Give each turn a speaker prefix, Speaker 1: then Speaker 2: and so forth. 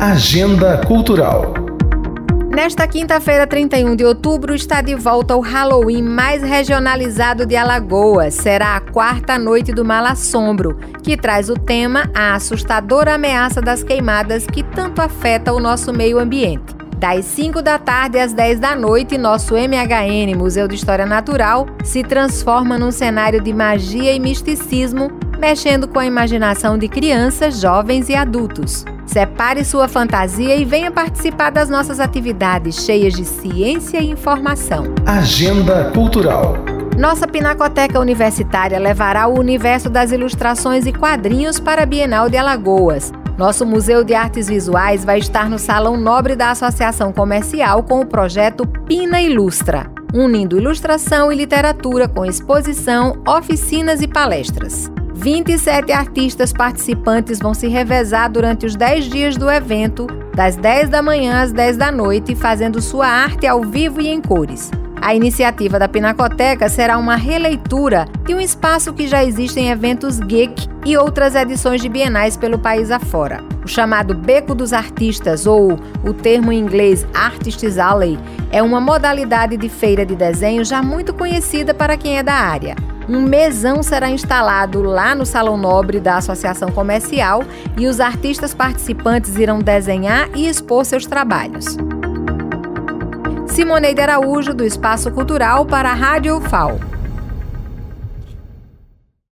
Speaker 1: Agenda Cultural.
Speaker 2: Nesta quinta-feira, 31 de outubro, está de volta o Halloween mais regionalizado de Alagoas. Será a quarta noite do Malassombro, que traz o tema A Assustadora Ameaça das Queimadas que tanto afeta o nosso meio ambiente. Das 5 da tarde às 10 da noite, nosso MHN, Museu de História Natural, se transforma num cenário de magia e misticismo, mexendo com a imaginação de crianças, jovens e adultos. Separe sua fantasia e venha participar das nossas atividades cheias de ciência e informação.
Speaker 1: Agenda Cultural.
Speaker 2: Nossa Pinacoteca Universitária levará o universo das ilustrações e quadrinhos para a Bienal de Alagoas. Nosso Museu de Artes Visuais vai estar no Salão Nobre da Associação Comercial com o projeto Pina Ilustra, unindo ilustração e literatura com exposição, oficinas e palestras. 27 artistas participantes vão se revezar durante os 10 dias do evento, das 10 da manhã às 10 da noite, fazendo sua arte ao vivo e em cores. A iniciativa da Pinacoteca será uma releitura de um espaço que já existe em eventos geek e outras edições de bienais pelo país afora. O chamado Beco dos Artistas, ou o termo em inglês Artists Alley, é uma modalidade de feira de desenho já muito conhecida para quem é da área. Um mesão será instalado lá no Salão Nobre da Associação Comercial e os artistas participantes irão desenhar e expor seus trabalhos. Simoneide Araújo, do Espaço Cultural, para a Rádio UFAO.